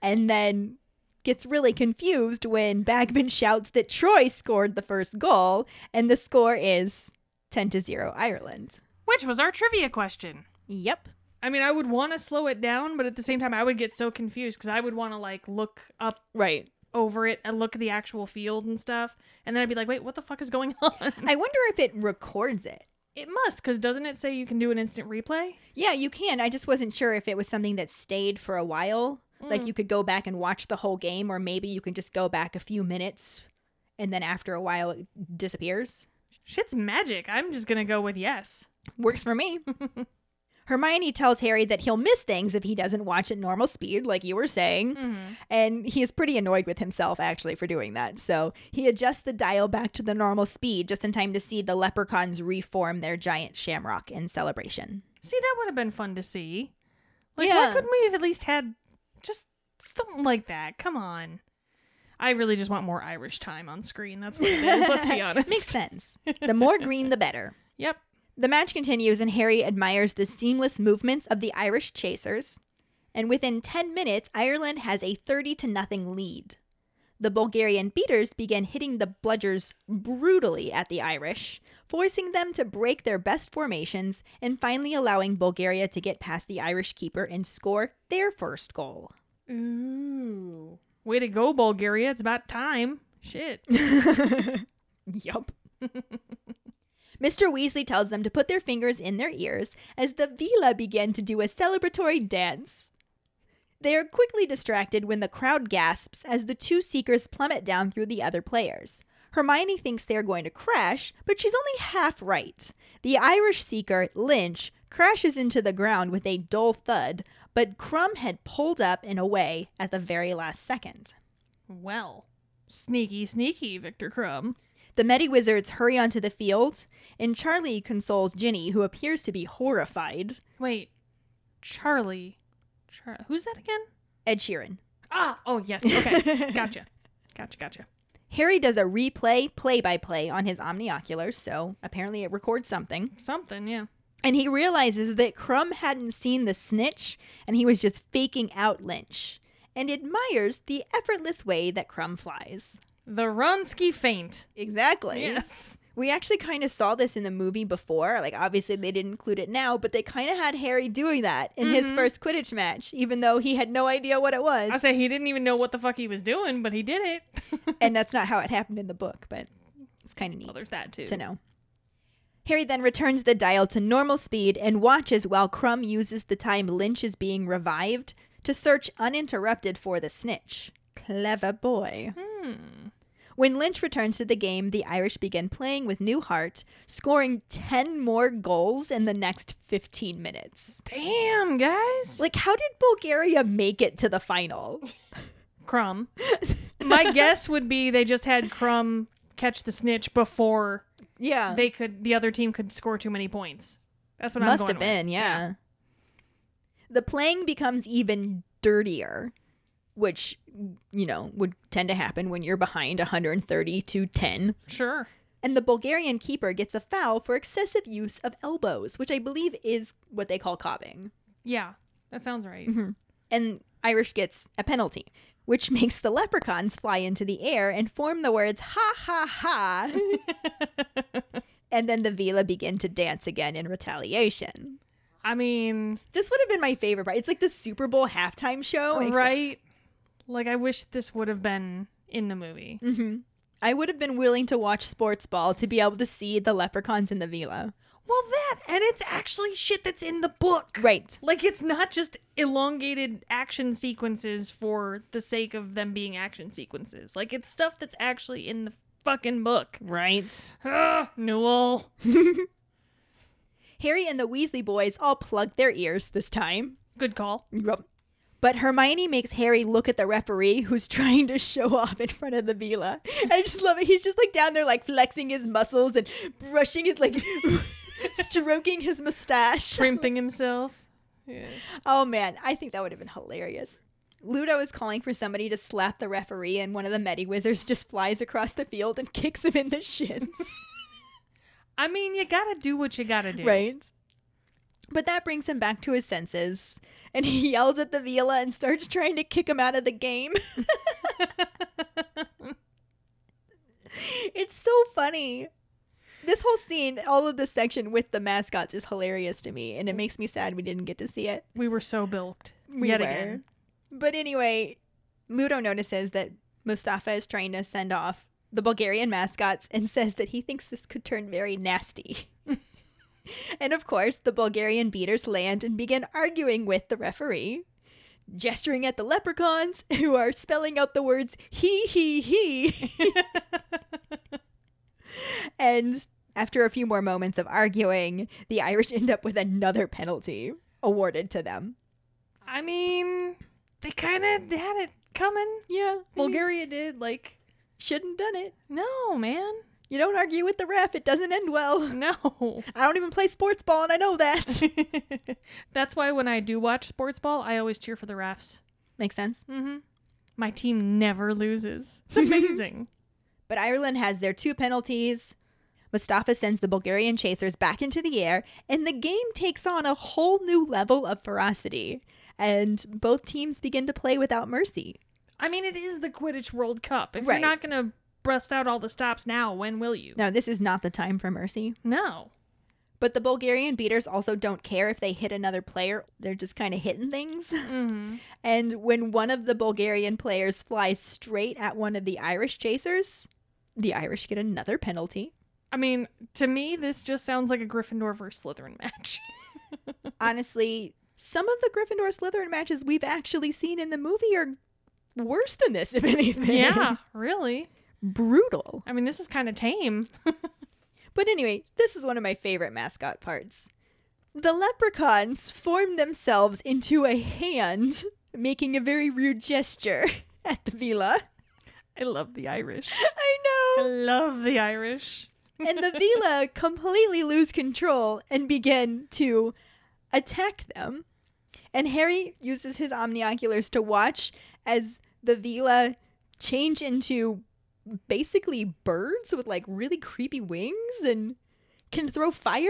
And then gets really confused when Bagman <laughs> shouts that Troy scored the first goal and the score is 10 to 0 Ireland.
Which was our trivia question.
Yep.
I mean, I would want to slow it down, but at the same time, I would get so confused because I would want to like look up
Right.
over it and look at the actual field and stuff, and then I'd be like, "Wait, what the fuck is going <laughs> on?"
I wonder if it records it.
it must, because doesn't it say you can do an instant replay?
Yeah, you can. I just wasn't sure if it was something that stayed for a while. Like
Mm.
you could go back and watch the whole game, or maybe you can just go back a few minutes and then after a while it disappears.
Shit's magic. I'm just gonna go with yes.
Works for me. <laughs> Hermione tells Harry that he'll miss things if he doesn't watch at normal speed, like you were saying.
Mm-hmm.
And he is pretty annoyed with himself, actually, for doing that. So he adjusts the dial back to the normal speed just in time to see the leprechauns reform their giant shamrock in celebration.
See, that would have been fun to see. Like,
Yeah.
why couldn't we have at least had just something like that? Come on. I really just want more Irish time on screen. That's what it is. Let's be <laughs> honest.
Makes sense. The more green, the better. <laughs>
Yep.
The match continues, and Harry admires the seamless movements of the Irish chasers. And within 10 minutes, Ireland has a 30 to nothing lead. The Bulgarian beaters begin hitting the bludgers brutally at the Irish, forcing them to break their best formations and finally allowing Bulgaria to get past the Irish keeper and score their first goal.
Ooh. Way to go, Bulgaria. It's about time. Shit. <laughs>
yup. <laughs> Mr. Weasley tells them to put their fingers in their ears as the Veela begin to do a celebratory dance. They are quickly distracted when the crowd gasps as the two seekers plummet down through the other players. Hermione thinks they are going to crash, but she's only half right. The Irish seeker, Lynch, crashes into the ground with a dull thud, but Krum had pulled up and away at the very last second.
Well, sneaky, sneaky, Viktor Krum.
The Medi Wizards hurry onto the field, and Charlie consoles Ginny, who appears to be horrified.
Wait, Charlie. Char- Who's that again?
Ed Sheeran.
Ah, oh yes. <laughs> Okay, gotcha, gotcha, gotcha.
Harry does a replay, play by play on his omnioculars, so apparently it records something.
Something, yeah.
And he realizes that Krum hadn't seen the snitch, and he was just faking out Lynch, and admires the effortless way that Krum flies.
The Wronski feint.
Exactly.
Yes.
We actually kind of saw this in the movie before. Like, obviously, they didn't include it now, but they kind of had Harry doing that in his
Mhm.
first Quidditch match, even though he had no idea what it was.
I say he didn't even know what the fuck he was doing, but he did it. <laughs>
and that's not how it happened in the book, but it's kind of neat
well, there's that too.
to know. Harry then returns the dial to normal speed and watches while Krum uses the time Lynch is being revived to search uninterrupted for the snitch. Clever boy.
Hmm.
When Lynch returns to the game, the Irish begin playing with new heart, scoring 10 more goals in the next 15 minutes.
Damn, guys.
Like, how did Bulgaria make it to the final? <laughs>
Krum. <laughs> My guess would be they just had Krum catch the snitch before
Yeah.
they could the other team could score too many points. That's what I'm
Must
going
have been,
with.
yeah. The playing becomes even dirtier. Which, you know, would tend to happen when you're behind 130 to 10.
Sure.
And the Bulgarian keeper gets a foul for excessive use of elbows, which I believe is what they call cobbing.
Yeah, that sounds right. Mm-hmm.
And Irish gets a penalty, which <laughs> makes the leprechauns fly into the air and form the words ha ha ha. <laughs> and then the Veela begin to dance again in retaliation.
I mean,
This would have been my favorite part. It's like the Super Bowl halftime show.
right? Like, I wish this would have been in the movie.
Mhm. I would have been willing to watch sports ball to be able to see the leprechauns in the Veela.
Well, that, and it's actually shit that's in the book.
Right.
Like, it's not just elongated action sequences for the sake of them being action sequences. Like, it's stuff that's actually in the fucking book.
Right.
Ah, Newell. <laughs>
Harry and the Weasley boys all plug their ears this time.
Good call.
Yep. But Hermione makes Harry look at the referee who's <laughs> trying to show off in front of the Veela. And I just love it. He's just like down there, like flexing his muscles and brushing his, like, <laughs> stroking his mustache.
Primping <laughs> himself. Yeah.
Oh man, I think that would have been hilarious. Ludo is calling for somebody to slap the referee, and one of the Medi Wizards just flies across the field and kicks him in the shins.
I mean, you gotta do what you gotta do.
right? But that brings him back to his senses, and he <laughs> yells at the Veela and starts trying to kick him out of the game. <laughs> it's so funny. This whole scene, all of this section with the mascots is hilarious to me, and it makes me sad we didn't get to see it.
We were so bilked.
We
Yet
were.
again.
But anyway, Ludo notices that Mostafa is trying to send off the Bulgarian mascots and says that he thinks this could turn very nasty. <laughs> and of course, the Bulgarian beaters land and begin arguing with the referee, gesturing at the leprechauns <laughs> who are spelling out the words he, he, he. <laughs> and after a few more moments of arguing, the Irish end up with another penalty awarded to them.
I mean, they kind of had it coming.
Yeah. I mean,
Bulgaria did. Like,
shouldn't done it.
no, man.
You don't argue with the ref. It doesn't end well. <laughs>
No.
I don't even play sports ball and I know that. <laughs>
That's why when I do watch sports ball, I always cheer for the refs.
Makes sense.
Mm-hmm. My team never loses. <laughs> It's amazing.
But Ireland has their two penalties. Mostafa sends the Bulgarian chasers back into the air, and the game takes on a whole new level of ferocity. And both teams begin to play without mercy.
I mean, it is the Quidditch World Cup. If
Right.
you're not gonna bust out all the stops now, when will you?
Now, this is not the time for mercy.
No.
But the Bulgarian beaters also don't care if they hit another player. They're just kind of hitting things.
Mm-hmm.
And when one of the Bulgarian players flies straight at one of the Irish chasers, the Irish get another penalty.
I mean, to me, this just sounds like a Gryffindor versus Slytherin match. <laughs>
Honestly, some of the Gryffindor Slytherin matches we've actually seen in the movie are worse than this, if anything.
yeah, <laughs> really.
Brutal.
I mean, this is kind of tame. <laughs>
But anyway, this is one of my favorite mascot parts. The leprechauns form themselves into a hand, making a very rude gesture <laughs> at the Veela.
I love the Irish. <laughs>
I know.
I love the Irish.
and the Veela completely lose control and begin to attack them. And Harry uses his omnioculars to watch as the Veela change into basically birds with like really creepy wings and can throw fire.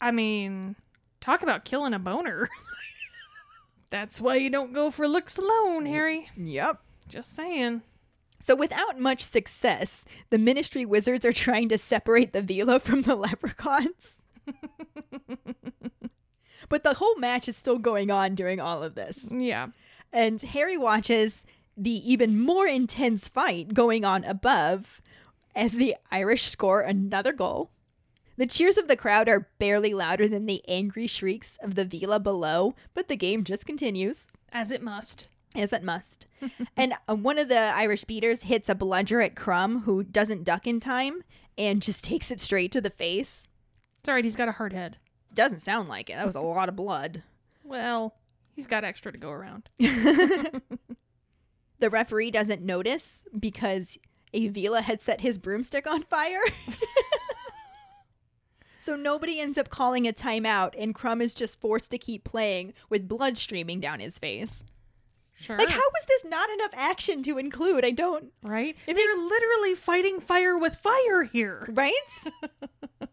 I mean, talk about killing a boner. <laughs> That's why you don't go for looks alone, Harry.
Yep.
Just saying.
So, without much success, the Ministry wizards are trying to separate the Veela from the <laughs> leprechauns. <laughs> but the whole match is still going on during all of this.
Yeah.
And Harry watches the even more intense fight going on above as the Irish score another goal. The cheers of the crowd are barely louder than the angry shrieks of the Veela below, but the game just continues.
As it must.
As it must. <laughs> and uh, one of the Irish beaters hits a bludger at Krum, who doesn't duck in time and just takes it straight to the face.
It's alright, he's got a hard head.
Doesn't sound like it. That was a lot of blood.
Well, he's got extra to go around. <laughs> <laughs>
The referee doesn't notice because a Veela had set his broomstick on fire. <laughs> so nobody ends up calling a timeout, and Krum is just forced to keep playing with blood streaming down his face.
Sure.
Like, how was this not enough action to include? I don't.
right?
It
They're literally fighting fire with fire here.
Right? <laughs>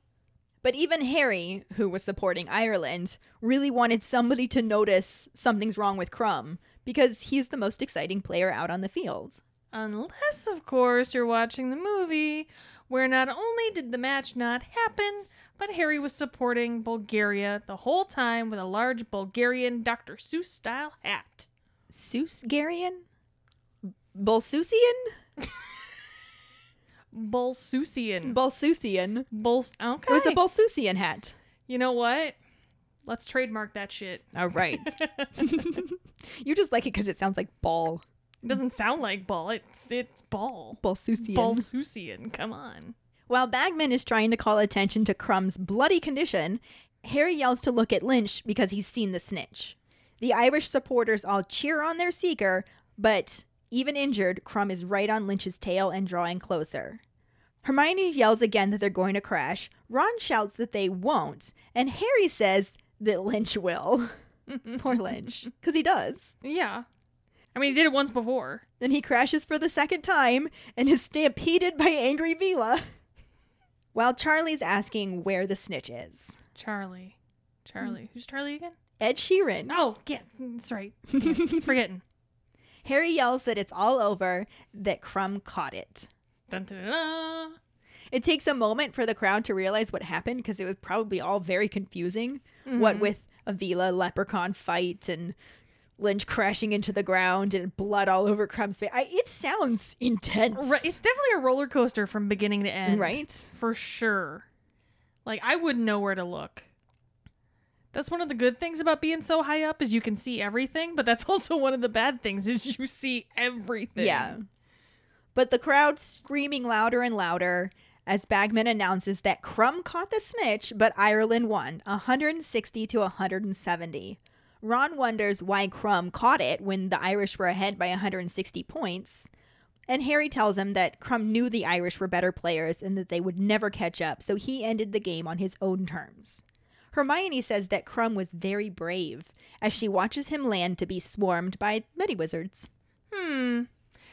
but even Harry, who was supporting Ireland, really wanted somebody to notice something's wrong with Krum because he's the most exciting player out on the field.
Unless, of course, you're watching the movie where not only did the match not happen, but Harry was supporting Bulgaria the whole time with a large Bulgarian Dr. Seuss style hat.
Seuss-Garian? Bolsusian? <laughs>
Bolsusian.
Bolsusian.
Buls- okay.
It was a Bolsusian hat.
you know what? Let's trademark that shit.
All right. <laughs> you just like it because it sounds like ball.
It doesn't sound like ball. It's it's ball.
Bolsusian.
Balsusian. Come on.
While Bagman is trying to call attention to Krum's bloody condition, Harry yells to look at Lynch because he's seen the snitch. The Irish supporters all cheer on their seeker, but even injured, Krum is right on Lynch's tail and drawing closer. Hermione yells again that they're going to crash. Ron shouts that they won't, and Harry says that Lynch will. <laughs> Poor Lynch, <laughs> because he does.
Yeah. I mean, he did it once before.
Then he crashes for the second time and is stampeded by angry Veela. <laughs> While Charlie's asking where the snitch is.
Charlie. Charlie. Mm. Who's Charlie again?
Ed Sheeran.
Oh, yeah, that's right. Yeah, keep forgetting.
Harry yells that it's all over, that Krum caught it.
Dun, dun, dun, dun.
It takes a moment for the crowd to realize what happened because it was probably all very confusing. What
Mhm.
with a Veela leprechaun fight and Lynch crashing into the ground and blood all over Krum's face. I, it sounds intense.
Right, it's definitely a roller coaster from beginning to end.
right?
For sure. Like I wouldn't know where to look. That's one of the good things about being so high up is you can see everything, but that's <laughs> also one of the bad things is you see everything.
Yeah. But the crowd's screaming louder and louder as Bagman announces that Krum caught the snitch, but Ireland won 160 to 170. Ron wonders why Krum caught it when the Irish were ahead by 160 points. And Harry tells him that Krum knew the Irish were better players and that they would never catch up, so he ended the game on his own terms. Hermione says that Krum was very brave as she watches him land to be swarmed by many wizards.
Hmm.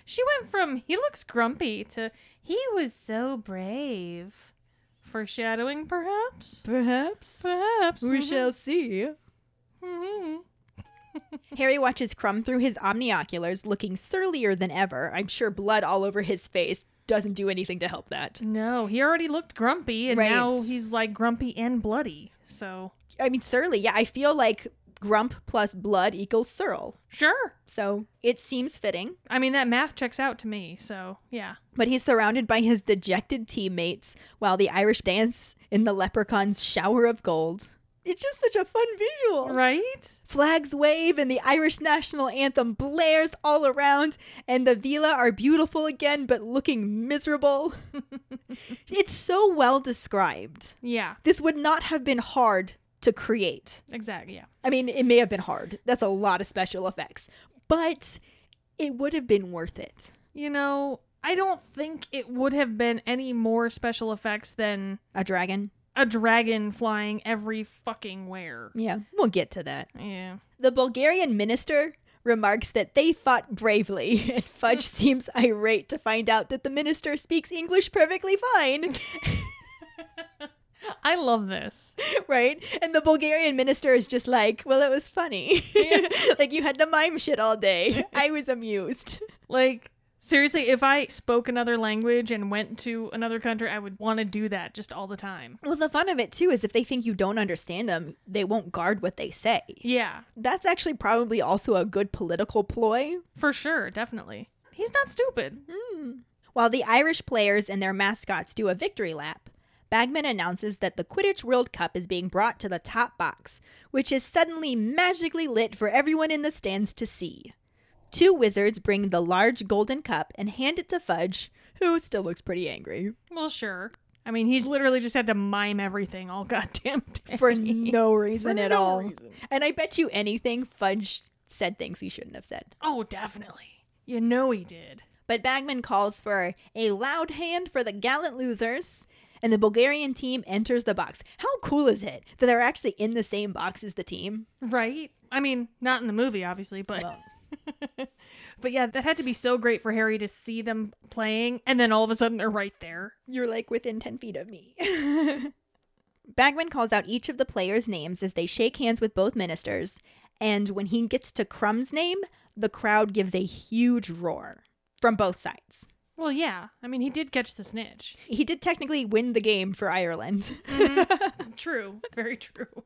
She went from he looks grumpy to he was so brave. Foreshadowing, perhaps?
Perhaps.
Perhaps.
We shall see.
Mhm.
Harry watches Krum through his omnioculars, looking surlier than ever. I'm sure blood all over his face doesn't do anything to help that.
No, he already looked grumpy, and
Right.
now he's like grumpy and bloody. So
I mean, surly. Yeah, I feel like grump plus blood equals surl.
sure.
So it seems fitting.
I mean that math checks out to me. So yeah.
But he's surrounded by his dejected teammates while the Irish dance in the leprechaun's shower of gold. It's just such a fun visual.
Right?
Flags wave and the Irish national anthem blares all around, and the Veela are beautiful again but looking miserable. <laughs> it's so well described.
Yeah.
This would not have been hard to create.
Exactly. Yeah.
I mean, it may have been hard. That's a lot of special effects, but it would have been worth it.
You know, I don't think it would have been any more special effects than
A dragon?
a dragon flying every fucking where.
Yeah, we'll get to that.
Yeah.
The Bulgarian minister remarks that they fought bravely, <laughs> and Fudge <laughs> seems irate to find out that the minister speaks English perfectly fine, <laughs> <laughs>
I love this.
right? And the Bulgarian minister is just like, well, it was funny. <laughs> like, you had to mime shit all day. <laughs> I was amused.
Like, seriously, if I spoke another language and went to another country, I would want to do that just all the time.
Well, the fun of it, too, is if they think you don't understand them, they won't guard what they say.
Yeah,
That's actually probably also a good political ploy.
for sure. Definitely. He's not stupid. Hmm.
While the Irish players and their mascots do a victory lap, Bagman announces that the Quidditch World Cup is being brought to the top box, which is suddenly magically lit for everyone in the stands to see. Two wizards bring the large golden cup and hand it to Fudge, who still looks pretty angry,
Well, sure. I mean, he's literally just had to mime everything all <laughs> goddamn day.
for no <laughs> reason
For
at
no
all.
reason.
And I bet you anything, Fudge said things he shouldn't have said.
Oh, definitely. You know he did.
But Bagman calls for a loud hand for the gallant losers, and the Bulgarian team enters the box. How cool is it that they're actually in the same box as the team?
Right? I mean, not in the movie, obviously, but
Well, <laughs>
but yeah, that had to be so great for Harry to see them playing, and then all of a sudden they're right there.
You're like within 10 feet of me. <laughs> Bagman calls out each of the players' names as they shake hands with both ministers, and when he gets to Krum's name, the crowd gives a huge roar from both sides.
Well, yeah. I mean, he did catch the snitch.
He did technically win the game for Ireland. Mm-hmm. <laughs>
True. Very true.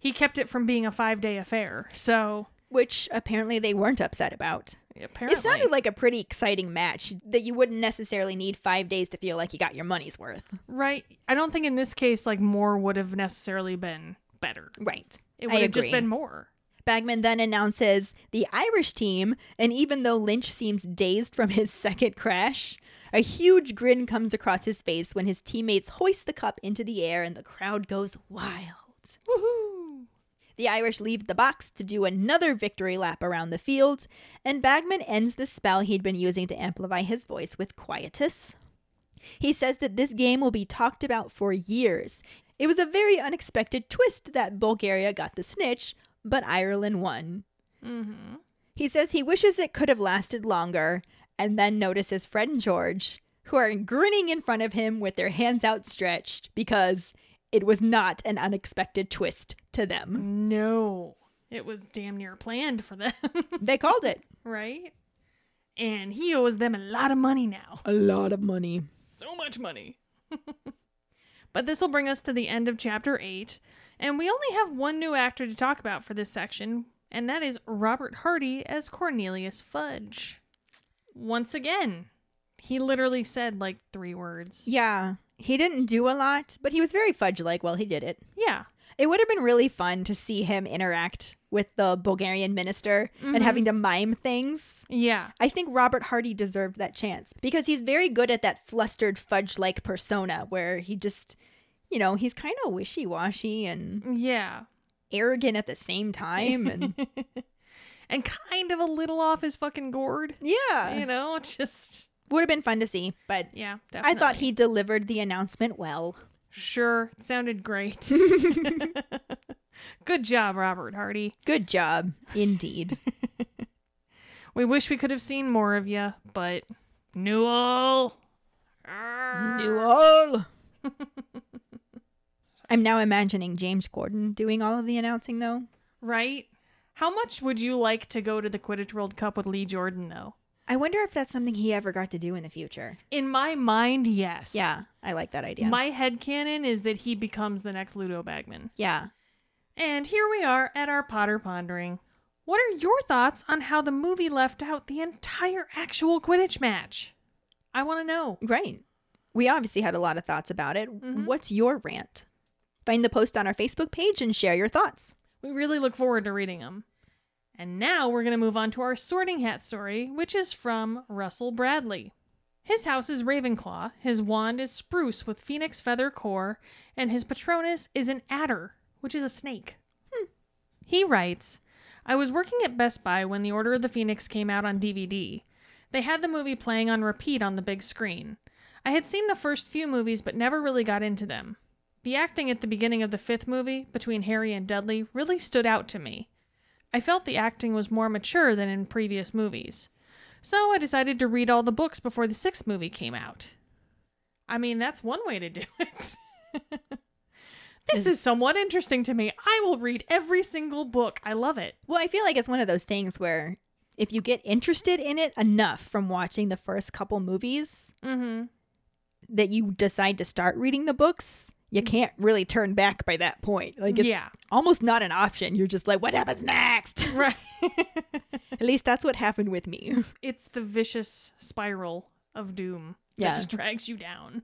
he kept it from being a five day affair. So,
Which apparently they weren't upset about.
apparently.
It sounded like a pretty exciting match that you wouldn't necessarily need five days to feel like you got your money's worth.
right. I don't think in this case, like, more would have necessarily been better.
Right.
It
I
would have just been more.
Bagman then announces the Irish team, and even though Lynch seems dazed from his <laughs> second crash, a huge grin comes across his face when his teammates hoist the cup into the air and the crowd goes wild.
Woohoo!
The Irish leave the box to do another victory lap around the field, and Bagman ends the spell he'd been using to amplify his voice with quietus. He says that this game will be talked about for years. It was a very unexpected twist that Bulgaria got the snitch, but Ireland won.
Mm-hmm.
He says he wishes it could have lasted longer, and then notices Fred and George, who are grinning in front of him with their hands outstretched because it was not an unexpected twist to them.
No. It was damn near planned for them, <laughs>
They called it.
right? And he owes them a lot of money now.
A lot of money.
So much money. <laughs> but this will bring us to the end of chapter 8, and we only have one new actor to talk about for this section, and that is Robert Hardy as Cornelius Fudge. Once again, he literally said like three words.
Yeah, he didn't do a lot, but he was very fudge like while he did it.
Yeah.
It would have been really fun to see him interact with the Bulgarian minister
Mhm.
and having to mime things.
Yeah.
I think Robert Hardy deserved that chance because he's very good at that flustered fudge like persona where he just, you know, he's kind of wishy washy and
Yeah.
arrogant at the same time. And <laughs>
and kind of a little off his fucking gourd.
yeah,
You know, <laughs> just
would have been fun to see. But
yeah,
I thought he delivered the announcement well.
sure it sounded great. <laughs> Good job, Robert Hardy.
Good job, indeed.
We wish we could have seen more of you, but Newell.
Newell. I'm now imagining James Gordon doing all of the announcing, though.
Right? How much would you like to go to the Quidditch World Cup with Lee Jordan, though?
I wonder if that's something he ever got to do in the future.
In my mind, yes.
Yeah, I like that idea.
My head headcanon is that he becomes the next Ludo Bagman.
yeah.
And here we are at our Potter Pondering. What are your thoughts on how the movie left out the entire actual Quidditch match? I want to know.
Right. We obviously had a lot of thoughts about it.
Mhm.
What's your rant? Find the post on our Facebook page and share your thoughts.
We really look forward to reading them. And now we're going to move on to our sorting hat story, which is from Russell Bradley. His house is Ravenclaw, his wand is spruce with phoenix feather core, and his patronus is an adder, which is a snake. Hmm. He writes I was working at Best Buy when The Order of the Phoenix came out on DVD. They had the movie playing on repeat on the big screen. I had seen the first few movies but never really got into them. The acting at the beginning of the fifth movie, between Harry and Dudley, really stood out to me. I felt the acting was more mature than in previous movies. So I decided to read all the books before the sixth movie came out. I mean, that's one way to do <laughs> it. this is somewhat interesting to me. I will read every single book. I love it.
Well, I feel like it's one of those things where if you get interested in it enough from watching the first couple movies
Mm-hmm.
that you decide to start reading the books, you mm-hmm. can't really turn back by that point. Like it's
Yeah.
almost not an option. You're just like, what happens next? <laughs>
Right. <laughs>
At least that's what happened with me. <laughs>
it's the vicious spiral of doom that
Yeah.
just drags you down.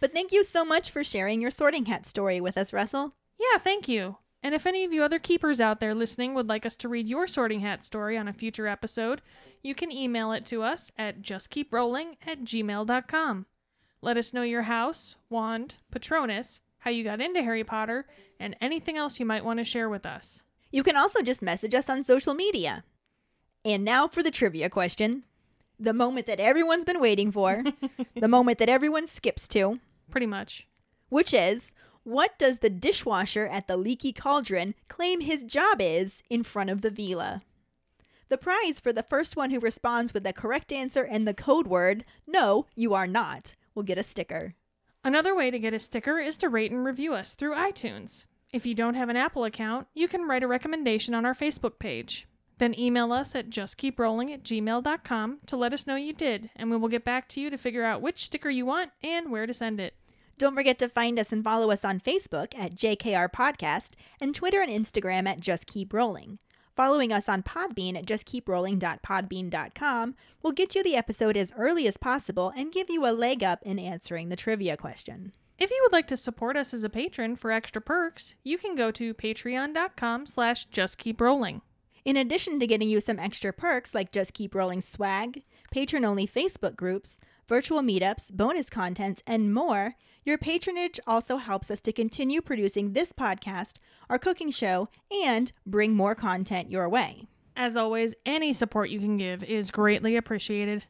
But thank you so much for sharing your sorting hat story with us, Russell.
Yeah, thank you. And if any of you other keepers out there listening would like us to read your sorting hat story on a future episode, you can email it to us at justkeeprolling at gmail.com. Let us know your house, wand, patronus, how you got into Harry Potter, and anything else you might want to share with us.
You can also just message us on social media. And now for the trivia question. The moment that everyone's been waiting for, <laughs> the moment that everyone skips to,
Pretty much.
which is What does the dishwasher at the Leaky Cauldron claim his job is in front of the Veela? The prize for the first one who responds with the correct answer and the code word, no, you are not, will get a sticker.
Another way to get a sticker is to rate and review us through iTunes. If you don't have an Apple account, you can write a recommendation on our Facebook page. Then email us at justkeeprolling at gmail.com to let us know you did, and we will get back to you to figure out which sticker you want and where to send it.
Don't forget to find us and follow us on Facebook at JKR Podcast and Twitter and Instagram at Just Keep Rolling. Following us on Podbean at justkeeprolling.podbean.com will get you the episode as early as possible and give you a leg up in answering the trivia question.
If you would like to support us as a patron for extra perks, you can go to patreon.com slash justkeeprolling.
In addition to getting you some extra perks like Just Keep Rolling swag, patron only Facebook groups, virtual meetups, bonus contents, and more, your patronage also helps us to continue producing this podcast, our cooking show, and bring more content your way.
As always, any support you can give is greatly appreciated.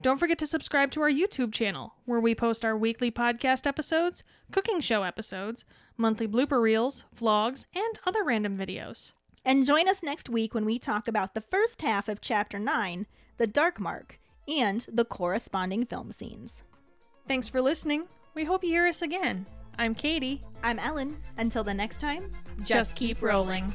Don't forget to subscribe to our YouTube channel, where we post our weekly podcast episodes, cooking show episodes, monthly blooper reels, vlogs, and other random videos.
And join us next week when we talk about the first half of Chapter 9, The Dark Mark, and the corresponding film scenes.
Thanks for listening. We hope you hear us again. I'm Katie.
I'm Ellen. Until the next time,
Just keep rolling.